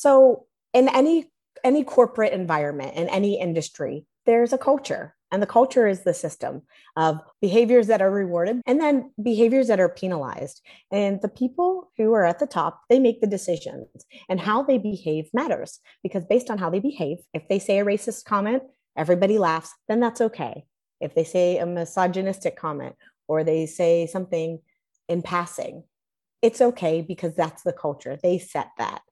So in any any corporate environment in any industry, there's a culture. And the culture is the system of behaviors that are rewarded and then behaviors that are penalized. And the people who are at the top, they make the decisions and how they behave matters because based on how they behave, if they say a racist comment, everybody laughs, then that's okay. If they say a misogynistic comment or they say something in passing, it's okay because that's the culture. They set that.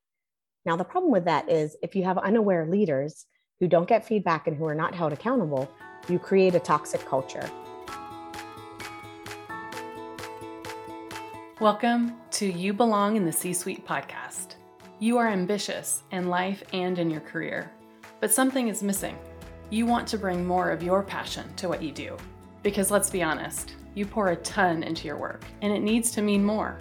Now, the problem with that is if you have unaware leaders who don't get feedback and who are not held accountable, you create a toxic culture. Welcome to You Belong in the C Suite podcast. You are ambitious in life and in your career, but something is missing. You want to bring more of your passion to what you do. Because let's be honest, you pour a ton into your work, and it needs to mean more.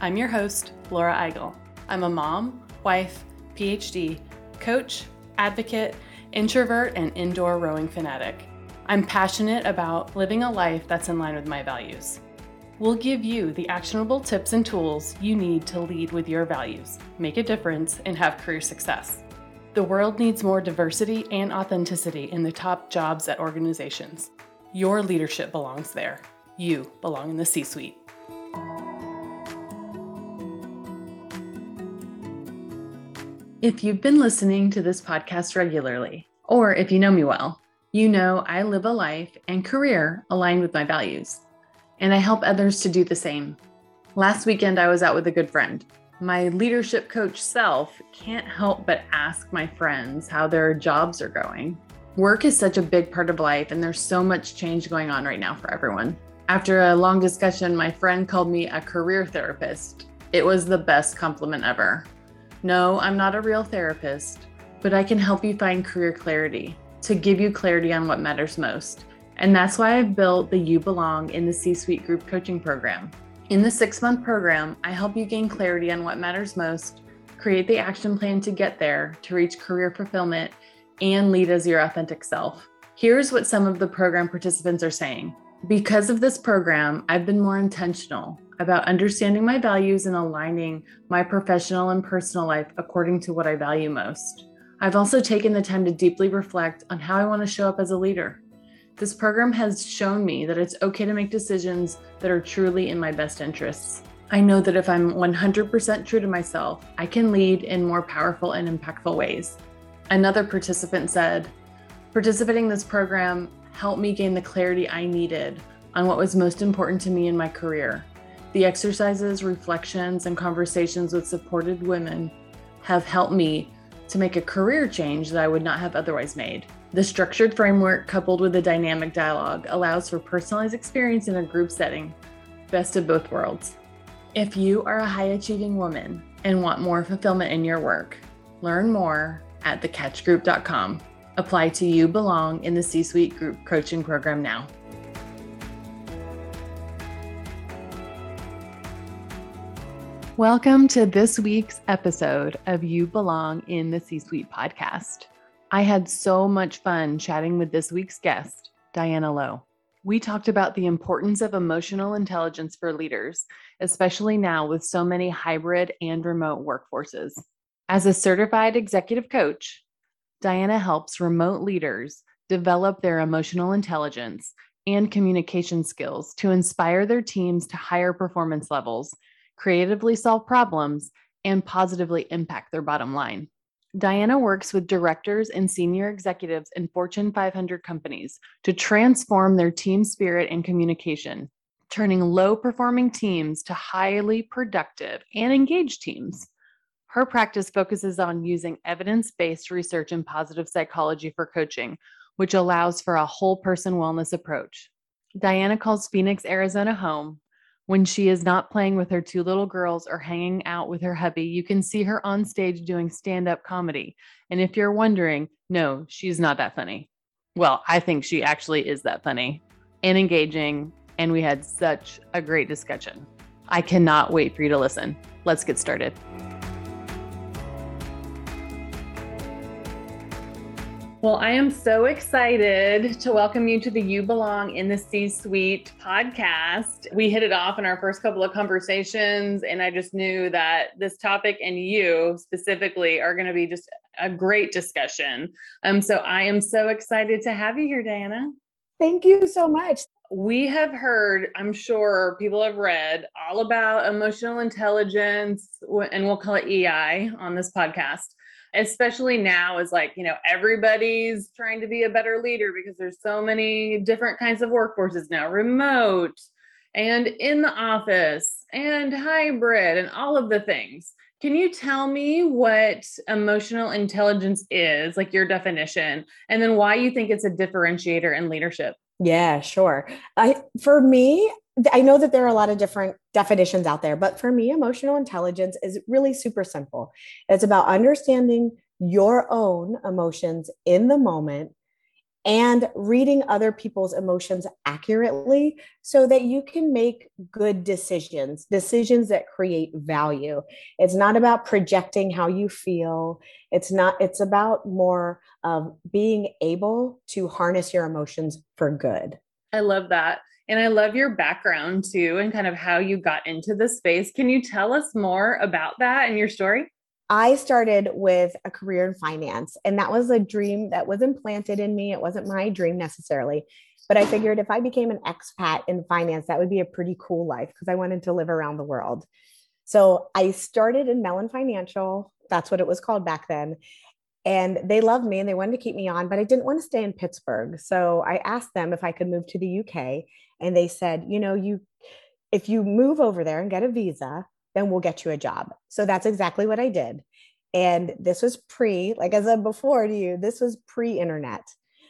I'm your host, Laura Eigel. I'm a mom, wife, PhD, coach, advocate, introvert, and indoor rowing fanatic. I'm passionate about living a life that's in line with my values. We'll give you the actionable tips and tools you need to lead with your values, make a difference, and have career success. The world needs more diversity and authenticity in the top jobs at organizations. Your leadership belongs there. You belong in the C suite. If you've been listening to this podcast regularly, or if you know me well, you know I live a life and career aligned with my values, and I help others to do the same. Last weekend, I was out with a good friend. My leadership coach self can't help but ask my friends how their jobs are going. Work is such a big part of life, and there's so much change going on right now for everyone. After a long discussion, my friend called me a career therapist. It was the best compliment ever. No, I'm not a real therapist, but I can help you find career clarity to give you clarity on what matters most. And that's why I've built the You Belong in the C Suite Group Coaching Program. In the six month program, I help you gain clarity on what matters most, create the action plan to get there to reach career fulfillment, and lead as your authentic self. Here's what some of the program participants are saying. Because of this program, I've been more intentional about understanding my values and aligning my professional and personal life according to what I value most. I've also taken the time to deeply reflect on how I want to show up as a leader. This program has shown me that it's okay to make decisions that are truly in my best interests. I know that if I'm 100% true to myself, I can lead in more powerful and impactful ways. Another participant said, Participating in this program helped me gain the clarity I needed on what was most important to me in my career. The exercises, reflections, and conversations with supported women have helped me to make a career change that I would not have otherwise made. The structured framework, coupled with the dynamic dialogue, allows for personalized experience in a group setting. Best of both worlds. If you are a high achieving woman and want more fulfillment in your work, learn more at thekatchgroup.com. Apply to You Belong in the C Suite Group Coaching Program now. Welcome to this week's episode of You Belong in the C Suite podcast. I had so much fun chatting with this week's guest, Diana Lowe. We talked about the importance of emotional intelligence for leaders, especially now with so many hybrid and remote workforces. As a certified executive coach, Diana helps remote leaders develop their emotional intelligence and communication skills to inspire their teams to higher performance levels creatively solve problems, and positively impact their bottom line. Diana works with directors and senior executives in Fortune 500 companies to transform their team spirit and communication, turning low performing teams to highly productive and engaged teams. Her practice focuses on using evidence based research and positive psychology for coaching, which allows for a whole person wellness approach. Diana calls Phoenix, Arizona home when she is not playing with her two little girls or hanging out with her hubby, you can see her on stage doing stand up comedy. And if you're wondering, no, she's not that funny. Well, I think she actually is that funny and engaging. And we had such a great discussion. I cannot wait for you to listen. Let's get started. Well, I am so excited to welcome you to the You Belong in the C Suite podcast. We hit it off in our first couple of conversations, and I just knew that this topic and you specifically are going to be just a great discussion. Um, so I am so excited to have you here, Diana. Thank you so much. We have heard, I'm sure people have read all about emotional intelligence, and we'll call it EI on this podcast especially now is like you know everybody's trying to be a better leader because there's so many different kinds of workforces now remote and in the office and hybrid and all of the things. Can you tell me what emotional intelligence is like your definition and then why you think it's a differentiator in leadership? Yeah sure. I for me I know that there are a lot of different definitions out there, but for me, emotional intelligence is really super simple. It's about understanding your own emotions in the moment and reading other people's emotions accurately so that you can make good decisions, decisions that create value. It's not about projecting how you feel. It's not, it's about more of being able to harness your emotions for good. I love that. And I love your background too, and kind of how you got into the space. Can you tell us more about that and your story? I started with a career in finance, and that was a dream that was implanted in me. It wasn't my dream necessarily, but I figured if I became an expat in finance, that would be a pretty cool life because I wanted to live around the world. So I started in Mellon Financial. That's what it was called back then and they loved me and they wanted to keep me on but i didn't want to stay in pittsburgh so i asked them if i could move to the uk and they said you know you if you move over there and get a visa then we'll get you a job. So that's exactly what i did. And this was pre like i said before to you this was pre-internet.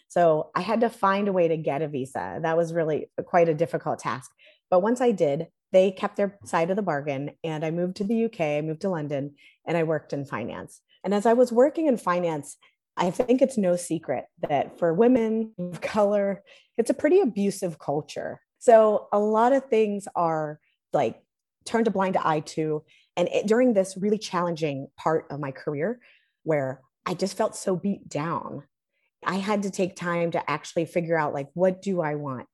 So i had to find a way to get a visa. That was really quite a difficult task. But once i did they kept their side of the bargain and i moved to the uk i moved to london and i worked in finance. And as I was working in finance, I think it's no secret that for women of color, it's a pretty abusive culture. So a lot of things are like turned a blind eye to. And it, during this really challenging part of my career, where I just felt so beat down, I had to take time to actually figure out like, what do I want?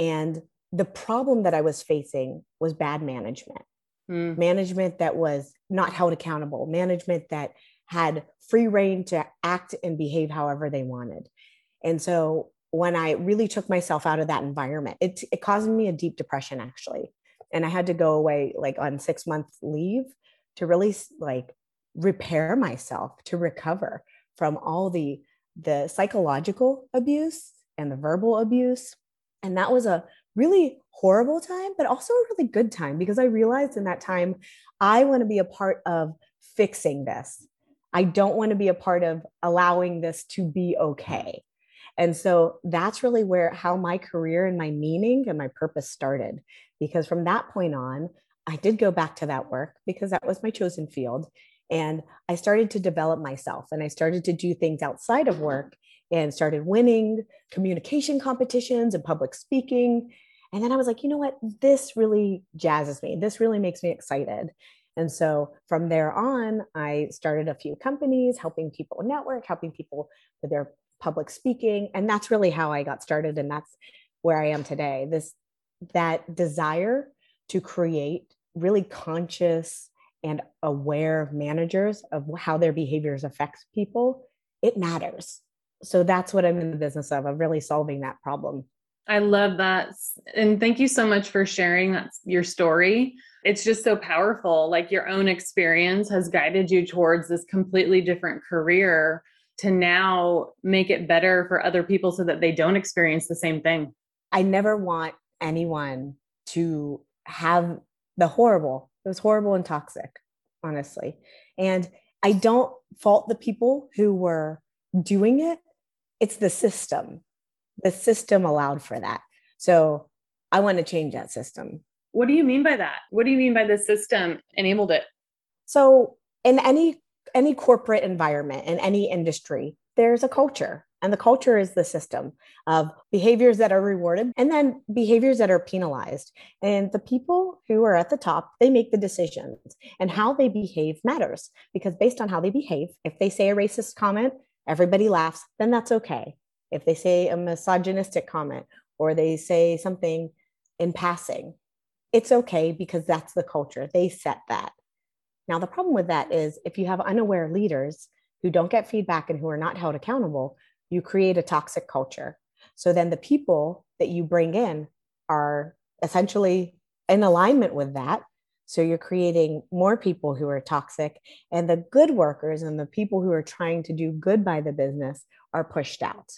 And the problem that I was facing was bad management, mm. management that was not held accountable, management that had free rein to act and behave however they wanted. And so when I really took myself out of that environment, it, it caused me a deep depression actually. And I had to go away like on six month leave to really like repair myself, to recover from all the the psychological abuse and the verbal abuse. And that was a really horrible time, but also a really good time because I realized in that time, I want to be a part of fixing this. I don't want to be a part of allowing this to be okay. And so that's really where how my career and my meaning and my purpose started. Because from that point on, I did go back to that work because that was my chosen field. And I started to develop myself and I started to do things outside of work and started winning communication competitions and public speaking. And then I was like, you know what? This really jazzes me. This really makes me excited. And so from there on, I started a few companies helping people network, helping people with their public speaking. And that's really how I got started. And that's where I am today. This that desire to create really conscious and aware managers of how their behaviors affect people, it matters. So that's what I'm in the business of, of really solving that problem. I love that. And thank you so much for sharing that your story it's just so powerful. Like your own experience has guided you towards this completely different career to now make it better for other people so that they don't experience the same thing. I never want anyone to have the horrible. It was horrible and toxic, honestly. And I don't fault the people who were doing it. It's the system. The system allowed for that. So I want to change that system. What do you mean by that? What do you mean by the system enabled it? So, in any any corporate environment in any industry, there's a culture, and the culture is the system of behaviors that are rewarded and then behaviors that are penalized. And the people who are at the top, they make the decisions, and how they behave matters because based on how they behave, if they say a racist comment, everybody laughs, then that's okay. If they say a misogynistic comment or they say something in passing, it's okay because that's the culture. They set that. Now, the problem with that is if you have unaware leaders who don't get feedback and who are not held accountable, you create a toxic culture. So then the people that you bring in are essentially in alignment with that. So you're creating more people who are toxic, and the good workers and the people who are trying to do good by the business are pushed out.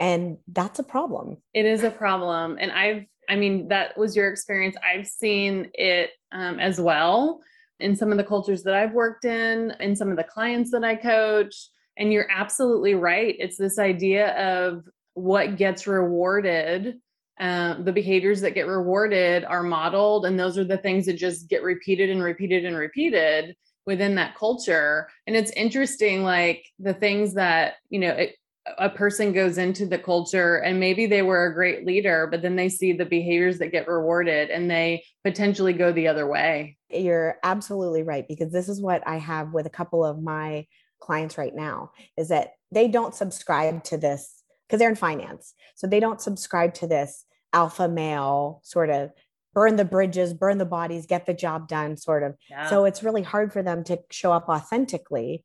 And that's a problem. It is a problem. And I've, I mean, that was your experience. I've seen it um, as well in some of the cultures that I've worked in, in some of the clients that I coach. And you're absolutely right. It's this idea of what gets rewarded. Uh, the behaviors that get rewarded are modeled, and those are the things that just get repeated and repeated and repeated within that culture. And it's interesting, like the things that, you know, it, a person goes into the culture and maybe they were a great leader, but then they see the behaviors that get rewarded and they potentially go the other way. You're absolutely right because this is what I have with a couple of my clients right now is that they don't subscribe to this because they're in finance. So they don't subscribe to this alpha male sort of burn the bridges, burn the bodies, get the job done sort of. Yeah. So it's really hard for them to show up authentically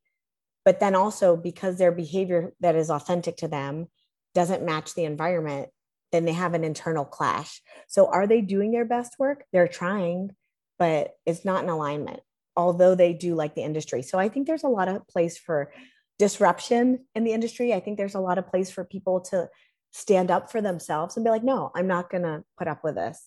but then also because their behavior that is authentic to them doesn't match the environment then they have an internal clash. So are they doing their best work? They're trying but it's not in alignment although they do like the industry. So i think there's a lot of place for disruption in the industry. I think there's a lot of place for people to stand up for themselves and be like no i'm not going to put up with this.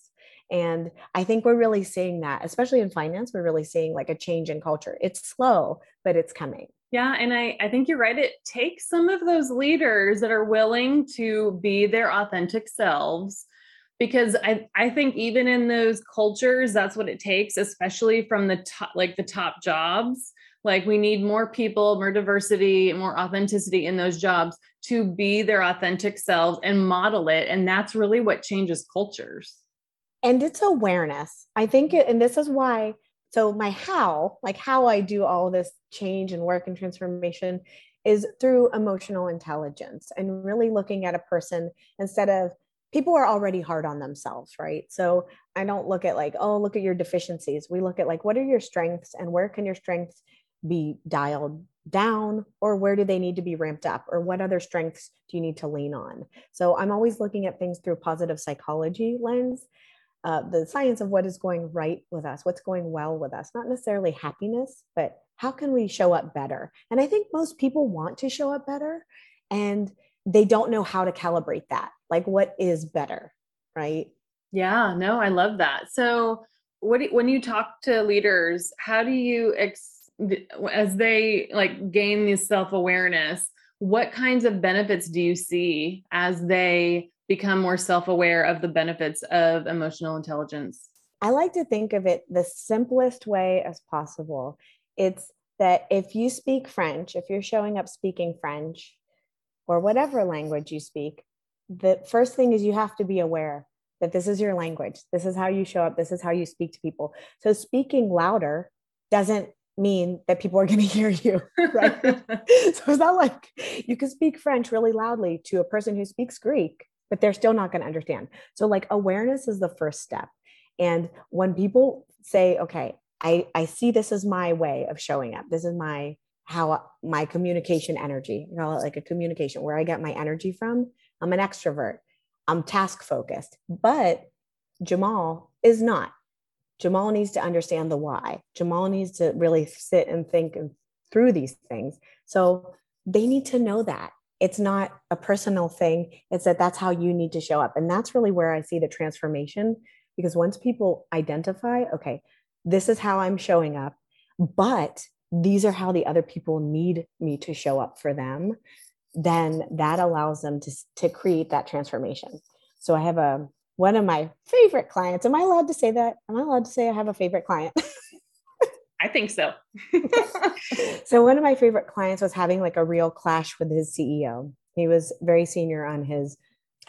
And i think we're really seeing that especially in finance we're really seeing like a change in culture. It's slow but it's coming yeah, and I, I think you're right. It takes some of those leaders that are willing to be their authentic selves because I, I think even in those cultures, that's what it takes, especially from the top, like the top jobs. Like we need more people, more diversity, more authenticity in those jobs to be their authentic selves and model it. And that's really what changes cultures. And it's awareness. I think, it, and this is why so my how like how i do all this change and work and transformation is through emotional intelligence and really looking at a person instead of people are already hard on themselves right? So i don't look at like oh look at your deficiencies. We look at like what are your strengths and where can your strengths be dialed down or where do they need to be ramped up or what other strengths do you need to lean on? So i'm always looking at things through positive psychology lens uh, the science of what is going right with us, what's going well with us, not necessarily happiness, but how can we show up better? And I think most people want to show up better and they don't know how to calibrate that. Like, what is better, right? Yeah, no, I love that. So, what do, when you talk to leaders, how do you, ex, as they like gain this self awareness, what kinds of benefits do you see as they become more self-aware of the benefits of emotional intelligence? I like to think of it the simplest way as possible. It's that if you speak french if you're showing up speaking french or whatever language you speak the first thing is you have to be aware that this is your language. This is how you show up. This is how you speak to people. So speaking louder doesn't mean that people are going to hear you right? So it's not like you can speak french really loudly to a person who speaks greek but they're still not going to understand. So, like, awareness is the first step. And when people say, okay, I, I see this as my way of showing up, this is my how my communication energy, you know, like a communication where I get my energy from. I'm an extrovert, I'm task focused, but Jamal is not. Jamal needs to understand the why. Jamal needs to really sit and think through these things. So they need to know that it's not a personal thing it's that that's how you need to show up and that's really where i see the transformation because once people identify okay this is how i'm showing up but these are how the other people need me to show up for them then that allows them to, to create that transformation. So i have a one of my favorite clients am i allowed to say that? Am i allowed to say i have a favorite client I think so. so one of my favorite clients was having like a real clash with his CEO. He was very senior on his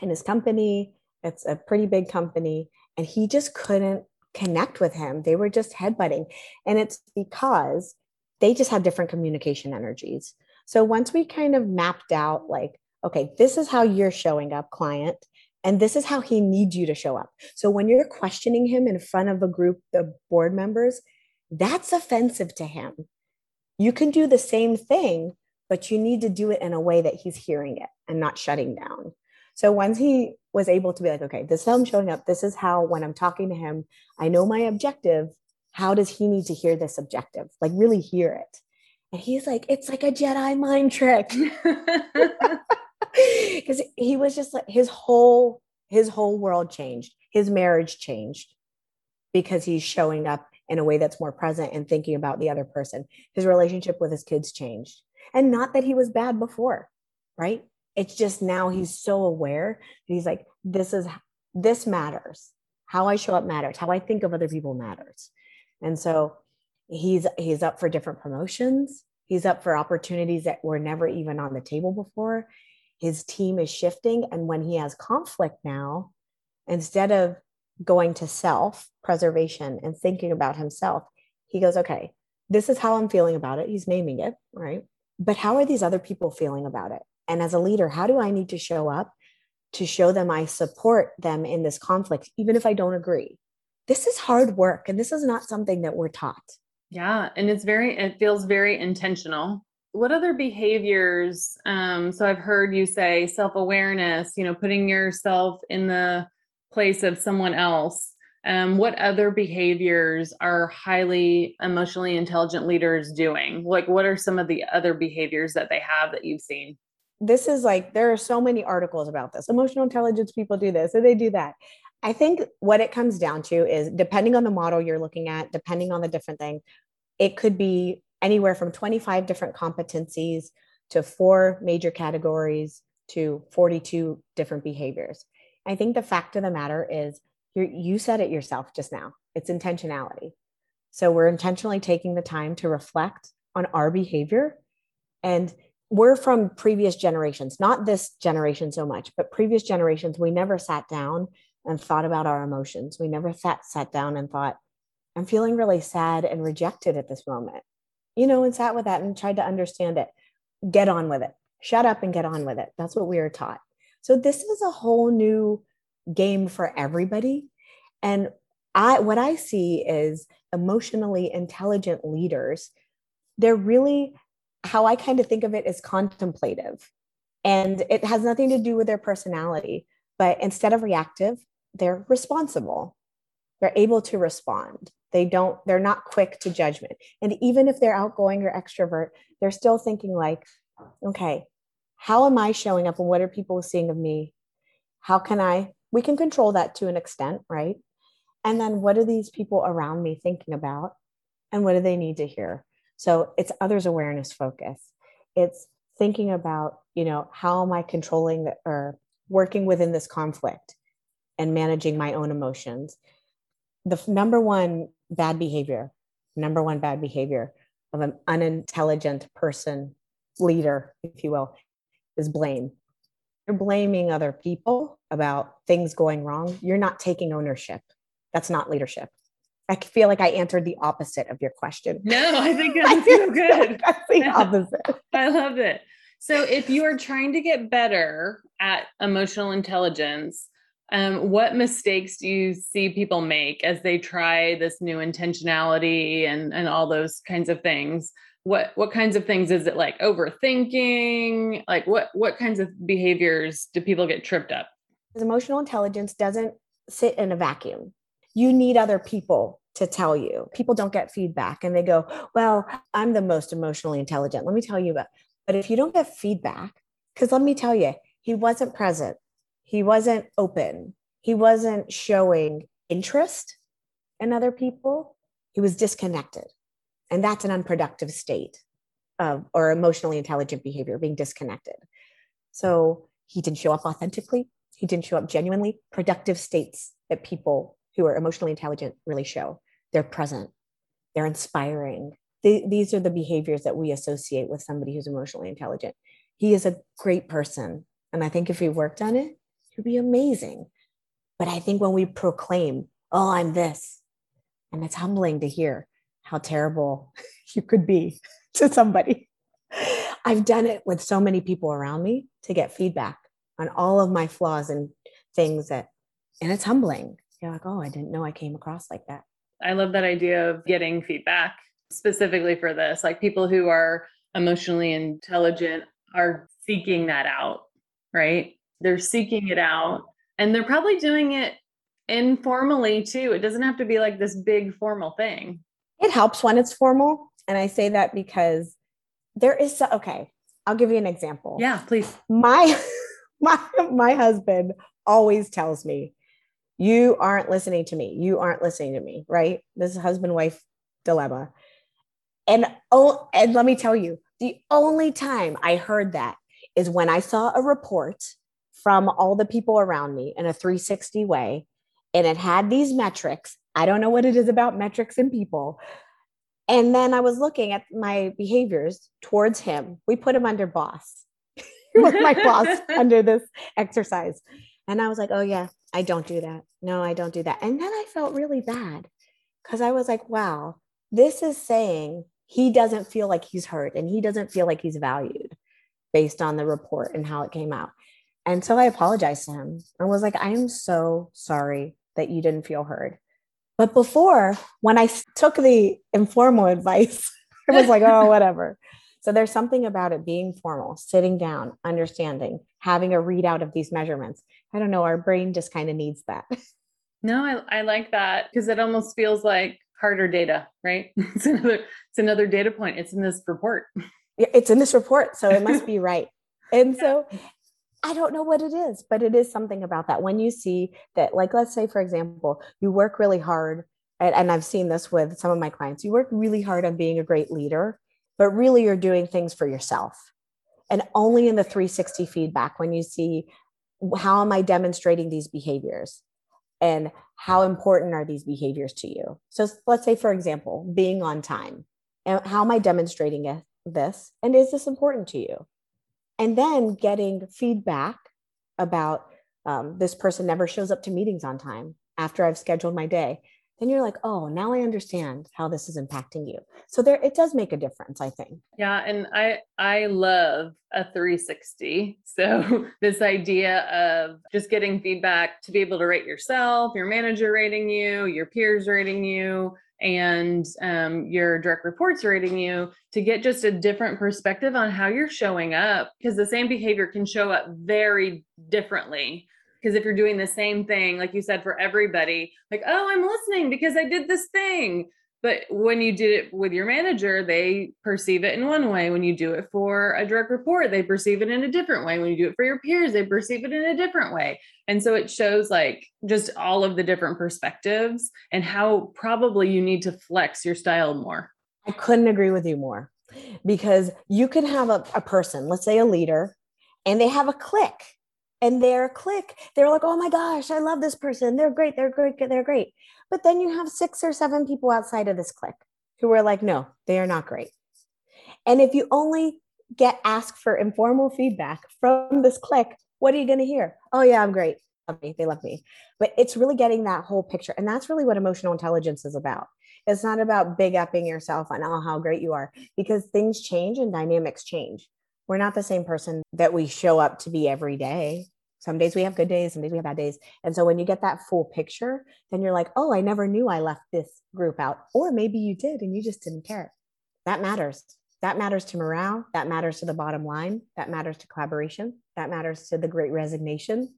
in his company. It's a pretty big company and he just couldn't connect with him. They were just headbutting. And it's because they just have different communication energies. So once we kind of mapped out, like, okay, this is how you're showing up, client, and this is how he needs you to show up. So when you're questioning him in front of a group of board members, that's offensive to him. You can do the same thing, but you need to do it in a way that he's hearing it and not shutting down. So once he was able to be like, okay, this is how I'm showing up. This is how, when I'm talking to him, I know my objective. How does he need to hear this objective? Like, really hear it. And he's like, it's like a Jedi mind trick. Because he was just like, his whole, his whole world changed. His marriage changed because he's showing up in a way that's more present and thinking about the other person. His relationship with his kids changed. And not that he was bad before, right? It's just now he's so aware he's like, this is this matters. How I show up matters. How I think of other people matters. And so he's he's up for different promotions. He's up for opportunities that were never even on the table before. His team is shifting. And when he has conflict now, instead of going to self preservation and thinking about himself, he goes, okay, this is how I'm feeling about it. He's naming it, right? But how are these other people feeling about it? And as a leader, how do I need to show up to show them I support them in this conflict, even if I don't agree? This is hard work, and this is not something that we're taught. Yeah. And it's very, it feels very intentional. What other behaviors? Um, so I've heard you say self awareness, you know, putting yourself in the place of someone else. Um, what other behaviors are highly emotionally intelligent leaders doing? Like, what are some of the other behaviors that they have that you've seen? this is like there are so many articles about this emotional intelligence people do this and they do that i think what it comes down to is depending on the model you're looking at depending on the different thing it could be anywhere from 25 different competencies to four major categories to 42 different behaviors i think the fact of the matter is you said it yourself just now it's intentionality so we're intentionally taking the time to reflect on our behavior and we're from previous generations, not this generation so much, but previous generations, we never sat down and thought about our emotions. We never sat, sat down and thought, I'm feeling really sad and rejected at this moment, you know, and sat with that and tried to understand it. Get on with it. Shut up and get on with it. That's what we were taught. So this is a whole new game for everybody. And I what I see is emotionally intelligent leaders. They're really how I kind of think of it is contemplative. And it has nothing to do with their personality, but instead of reactive, they're responsible. They're able to respond. They don't, they're not quick to judgment. And even if they're outgoing or extrovert, they're still thinking like, okay, how am I showing up and what are people seeing of me? How can I, we can control that to an extent, right? And then what are these people around me thinking about? And what do they need to hear? So it's others awareness focus. It's thinking about, you know, how am I controlling or working within this conflict and managing my own emotions. The number one bad behavior, number one bad behavior of an unintelligent person, leader, if you will, is blame. You're blaming other people about things going wrong. You're not taking ownership. That's not leadership. I feel like I answered the opposite of your question. No, I think that's so good. That's the opposite. I love it. So, if you are trying to get better at emotional intelligence, um, what mistakes do you see people make as they try this new intentionality and and all those kinds of things? What what kinds of things is it like overthinking? Like what what kinds of behaviors do people get tripped up? Emotional intelligence doesn't sit in a vacuum you need other people to tell you. People don't get feedback and they go, Well, I'm the most emotionally intelligent. Let me tell you about. But if you don't get feedback, because let me tell you, he wasn't present, he wasn't open, he wasn't showing interest in other people, he was disconnected. And that's an unproductive state of or emotionally intelligent behavior, being disconnected. So he didn't show up authentically, he didn't show up genuinely, productive states that people who are emotionally intelligent really show. They're present, they're inspiring. They, these are the behaviors that we associate with somebody who's emotionally intelligent. He is a great person. And I think if he worked on it, he'd be amazing. But I think when we proclaim, oh, I'm this, and it's humbling to hear how terrible you could be to somebody. I've done it with so many people around me to get feedback on all of my flaws and things that, and it's humbling. You're like, oh, I didn't know I came across like that. I love that idea of getting feedback specifically for this. Like people who are emotionally intelligent are seeking that out, right? They're seeking it out and they're probably doing it informally too. It doesn't have to be like this big formal thing. It helps when it's formal. And I say that because there is so, okay, I'll give you an example. Yeah, please. My my my husband always tells me, "You aren't listening to me. You aren't listening to me." Right? This husband wife dilemma. And oh, and let me tell you, the only time I heard that is when I saw a report from all the people around me in a 360 way, and it had these metrics. I don't know what it is about metrics and people. And then I was looking at my behaviors towards him. We put him under boss. he was my boss under this exercise. And I was like, oh, yeah, I don't do that. No, I don't do that. And then I felt really bad because I was like, wow, this is saying he doesn't feel like he's heard and he doesn't feel like he's valued based on the report and how it came out. And so I apologized to him and was like, I am so sorry that you didn't feel heard. But before, when I took the informal advice, it was like, oh, whatever. So there's something about it being formal, sitting down, understanding, having a readout of these measurements. I don't know, our brain just kind of needs that. No, I, I like that because it almost feels like harder data, right? It's another it's another data point. It's in this report. Yeah, It's in this report, so it must be right. And so I don't know what it is, but it is something about that. When you see that, like, let's say, for example, you work really hard, and, and I've seen this with some of my clients, you work really hard on being a great leader, but really you're doing things for yourself. And only in the 360 feedback, when you see how am I demonstrating these behaviors? and how important are these behaviors to you so let's say for example being on time and how am i demonstrating this and is this important to you and then getting feedback about um, this person never shows up to meetings on time after i've scheduled my day then you're like, oh, now I understand how this is impacting you. So there, it does make a difference, I think. Yeah, and I I love a 360. So this idea of just getting feedback to be able to rate yourself, your manager rating you, your peers rating you, and um, your direct reports rating you to get just a different perspective on how you're showing up because the same behavior can show up very differently because if you're doing the same thing, like you said, for everybody, like, oh, I'm listening because I did this thing. But when you did it with your manager, they perceive it in one way. When you do it for a direct report, they perceive it in a different way. When you do it for your peers, they perceive it in a different way. And so it shows like just all of the different perspectives and how probably you need to flex your style more. I couldn't agree with you more because you can have a, a person, let's say a leader, and they have a click and their click, they're like, oh my gosh, I love this person. They're great. They're great. They're great. But then you have six or seven people outside of this click who are like, no, they are not great. And if you only get asked for informal feedback from this click, what are you going to hear? Oh, yeah, I'm great. Me. They love me. But it's really getting that whole picture. And that's really what emotional intelligence is about. It's not about big upping yourself on oh, how great you are because things change and dynamics change we're not the same person that we show up to be every day. Some days we have good days, some days we have bad days. And so when you get that full picture, then you're like, oh, I never knew I left this group out. Or maybe you did and you just didn't care. That matters. That matters to morale. That matters to the bottom line. That matters to collaboration. That matters to the great resignation.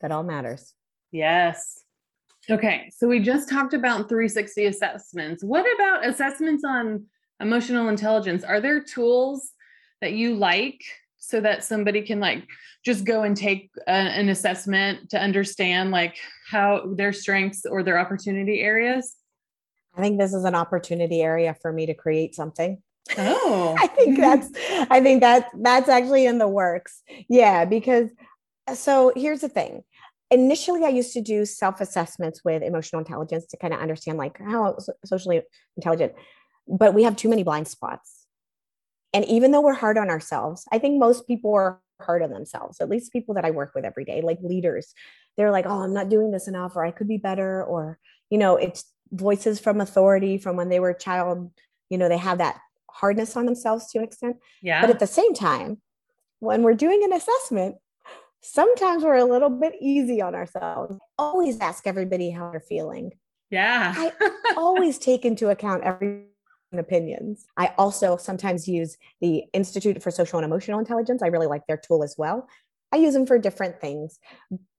That all matters. Yes. Okay. So we just talked about 360 assessments. What about assessments on emotional intelligence? Are there tools that you like so that somebody can like just go and take a, an assessment to understand like how their strengths or their opportunity areas? I think this is an opportunity area for me to create something. Oh. I think that's i think that that's actually in the works. Yeah because so here's the thing. Initially i used to do self-assessments with emotional intelligence to kind of understand like how socially intelligent but we have too many blind spots and even though we're hard on ourselves, I think most people are hard on themselves, at least people that I work with every day, like leaders. They're like, oh, I'm not doing this enough, or I could be better, or, you know, it's voices from authority from when they were a child, you know, they have that hardness on themselves to an extent. Yeah. But at the same time, when we're doing an assessment, sometimes we're a little bit easy on ourselves. Always ask everybody how they're feeling. Yeah. I always take into account every opinions. I also sometimes use the Institute for Social and Emotional Intelligence. I really like their tool as well. I use them for different things.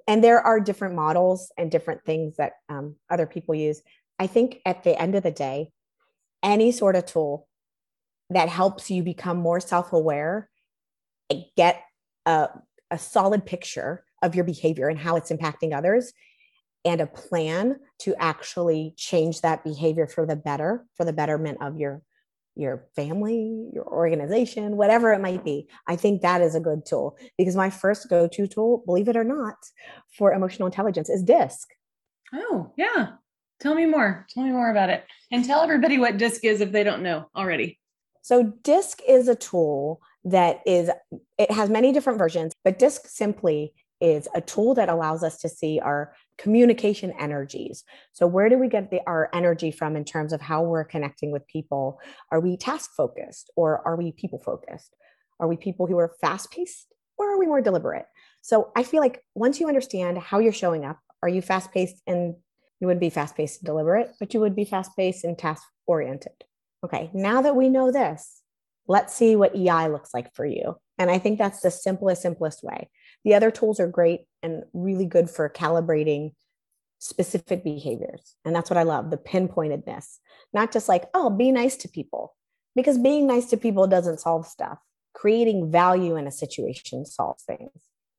And there are different models and different things that um, other people use. I think at the end of the day, any sort of tool that helps you become more self aware, get a, a solid picture of your behavior and how it's impacting others and a plan to actually change that behavior for the better for the betterment of your your family your organization whatever it might be. I think that is a good tool because my first go-to tool believe it or not for emotional intelligence is disc. Oh yeah. Tell me more. Tell me more about it. And tell everybody what disc is if they don't know already. So disc is a tool that is it has many different versions but disc simply is a tool that allows us to see our communication energies. So, where do we get the, our energy from in terms of how we're connecting with people? Are we task focused or are we people focused? Are we people who are fast paced or are we more deliberate? So, I feel like once you understand how you're showing up, are you fast paced and you would be fast paced and deliberate, but you would be fast paced and task oriented. Okay, now that we know this, let's see what EI looks like for you. And I think that's the simplest, simplest way. The other tools are great and really good for calibrating specific behaviors. And that's what I love the pinpointedness, not just like, oh, be nice to people, because being nice to people doesn't solve stuff. Creating value in a situation solves things.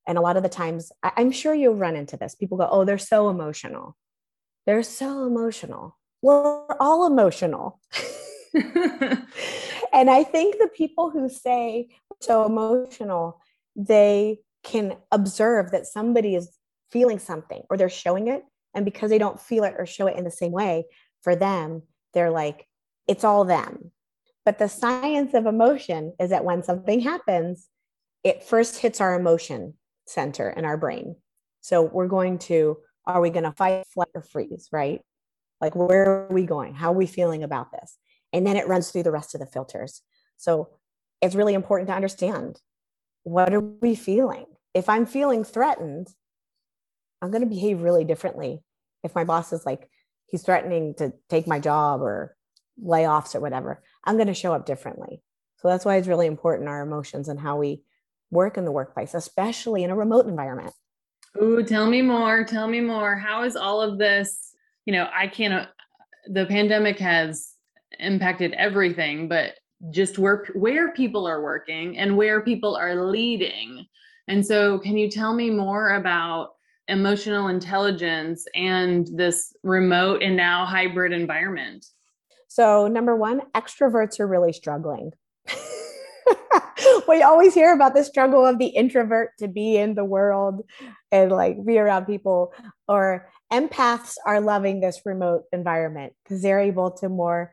And a lot of the times, I'm sure you'll run into this. People go, oh, they're so emotional. They're so emotional. We're all emotional. and I think the people who say so emotional, they can observe that somebody is feeling something or they're showing it. And because they don't feel it or show it in the same way, for them, they're like, it's all them. But the science of emotion is that when something happens, it first hits our emotion center in our brain. So we're going to, are we going to fight, flight, or freeze, right? Like, where are we going? How are we feeling about this? And then it runs through the rest of the filters. So it's really important to understand what are we feeling? If I'm feeling threatened, I'm going to behave really differently. If my boss is like, he's threatening to take my job or layoffs or whatever, I'm going to show up differently. So that's why it's really important our emotions and how we work in the workplace, especially in a remote environment. Ooh, tell me more. Tell me more. How is all of this? You know, I can't, uh, the pandemic has impacted everything, but just where where people are working and where people are leading. And so can you tell me more about emotional intelligence and this remote and now hybrid environment? So, number 1, extroverts are really struggling. we always hear about the struggle of the introvert to be in the world and like be around people or empaths are loving this remote environment because they're able to more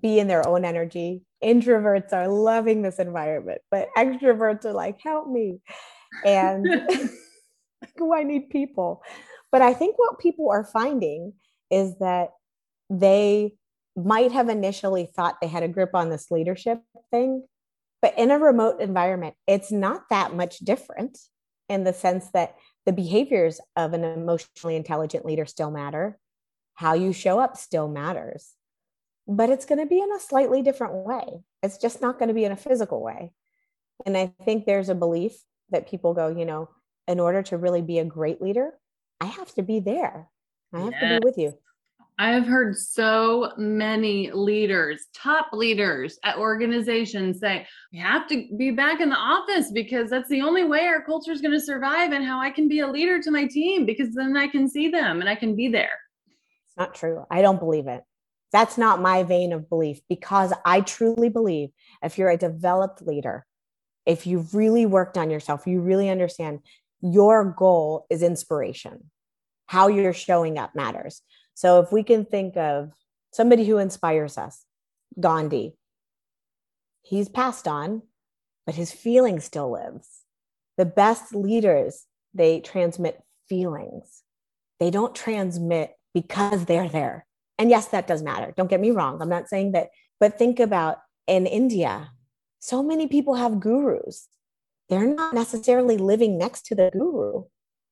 be in their own energy. Introverts are loving this environment, but extroverts are like, help me. And do I need people? But I think what people are finding is that they might have initially thought they had a grip on this leadership thing, but in a remote environment, it's not that much different in the sense that the behaviors of an emotionally intelligent leader still matter. How you show up still matters but it's going to be in a slightly different way. It's just not going to be in a physical way. And I think there's a belief that people go, you know, in order to really be a great leader, I have to be there. I have yes. to be with you. I have heard so many leaders, top leaders at organizations say, we have to be back in the office because that's the only way our culture is going to survive and how I can be a leader to my team because then I can see them and I can be there. It's not true. I don't believe it. That's not my vein of belief because I truly believe if you're a developed leader, if you've really worked on yourself, you really understand your goal is inspiration. How you're showing up matters. So if we can think of somebody who inspires us, Gandhi, he's passed on, but his feeling still lives. The best leaders, they transmit feelings. They don't transmit because they're there and yes, that does matter. Don't get me wrong. I'm not saying that, but think about in India, so many people have gurus. They're not necessarily living next to the guru,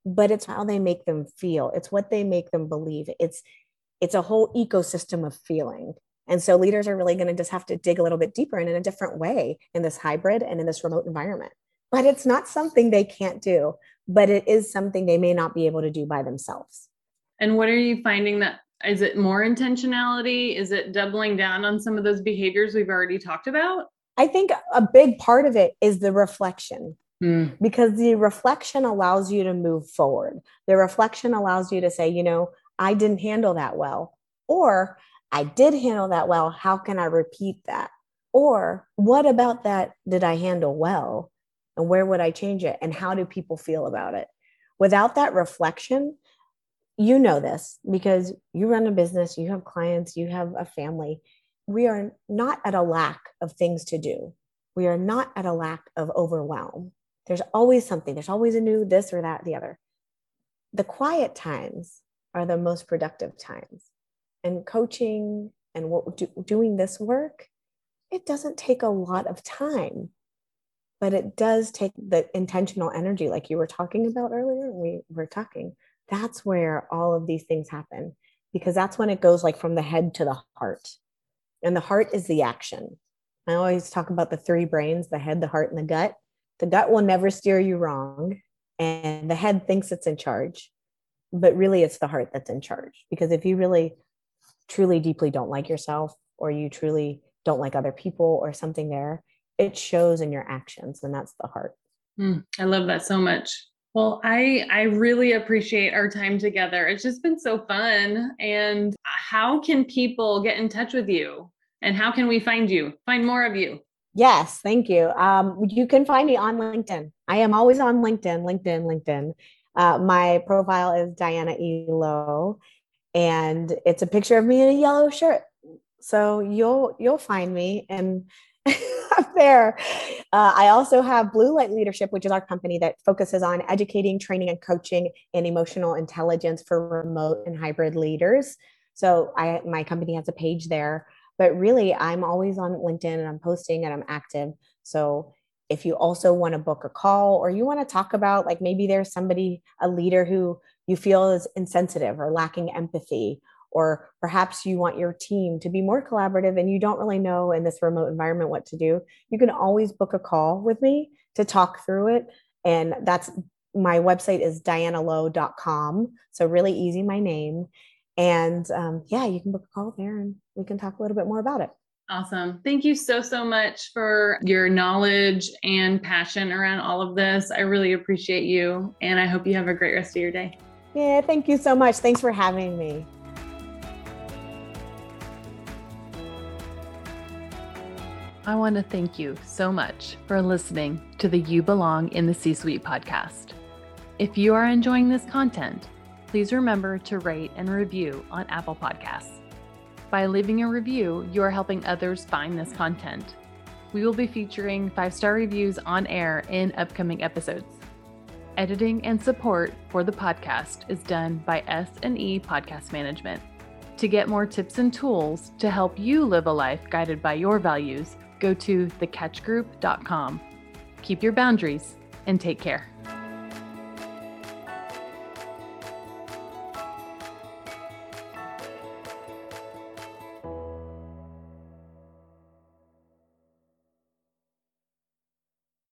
but it's how they make them feel. It's what they make them believe. It's it's a whole ecosystem of feeling. And so leaders are really going to just have to dig a little bit deeper and in a different way in this hybrid and in this remote environment. But it's not something they can't do, but it is something they may not be able to do by themselves. And what are you finding that is it more intentionality? Is it doubling down on some of those behaviors we've already talked about? I think a big part of it is the reflection. Mm. Because the reflection allows you to move forward. The reflection allows you to say, you know, I didn't handle that well. Or I did handle that well. How can I repeat that? Or what about that did I handle well? And where would I change it? And how do people feel about it? Without that reflection, you know this because you run a business, you have clients, you have a family. We are not at a lack of things to do. We are not at a lack of overwhelm. There's always something, there's always a new this or that, the other. The quiet times are the most productive times. And coaching and what, do, doing this work, it doesn't take a lot of time, but it does take the intentional energy, like you were talking about earlier. We were talking that's where all of these things happen because that's when it goes like from the head to the heart. And the heart is the action. I always talk about the three brains the head, the heart, and the gut. The gut will never steer you wrong, and the head thinks it's in charge, but really it's the heart that's in charge. Because if you really, truly, deeply don't like yourself, or you truly don't like other people, or something there, it shows in your actions, and that's the heart. Mm, I love that so much. Well, I I really appreciate our time together. It's just been so fun. And how can people get in touch with you? And how can we find you? Find more of you. Yes, thank you. Um, you can find me on LinkedIn. I am always on LinkedIn, LinkedIn, LinkedIn. Uh, my profile is Diana E. Lowe, and it's a picture of me in a yellow shirt. So you'll you'll find me, and up there. Uh, I also have Blue Light Leadership, which is our company that focuses on educating, training, and coaching in emotional intelligence for remote and hybrid leaders. So I my company has a page there. But really, I'm always on LinkedIn and I'm posting and I'm active. So if you also want to book a call or you want to talk about like maybe there's somebody a leader who you feel is insensitive or lacking empathy or perhaps you want your team to be more collaborative and you don't really know in this remote environment what to do, you can always book a call with me to talk through it. And that's my website is dianalowe.com. So, really easy, my name. And um, yeah, you can book a call there and we can talk a little bit more about it. Awesome. Thank you so, so much for your knowledge and passion around all of this. I really appreciate you. And I hope you have a great rest of your day. Yeah, thank you so much. Thanks for having me. I want to thank you so much for listening to the You Belong in the C Suite podcast. If you are enjoying this content, please remember to rate and review on Apple Podcasts. By leaving a review, you are helping others find this content. We will be featuring five star reviews on air in upcoming episodes. Editing and support for the podcast is done by S&E Podcast Management. To get more tips and tools to help you live a life guided by your values, go to thekatchgroup.com. Keep your boundaries and take care.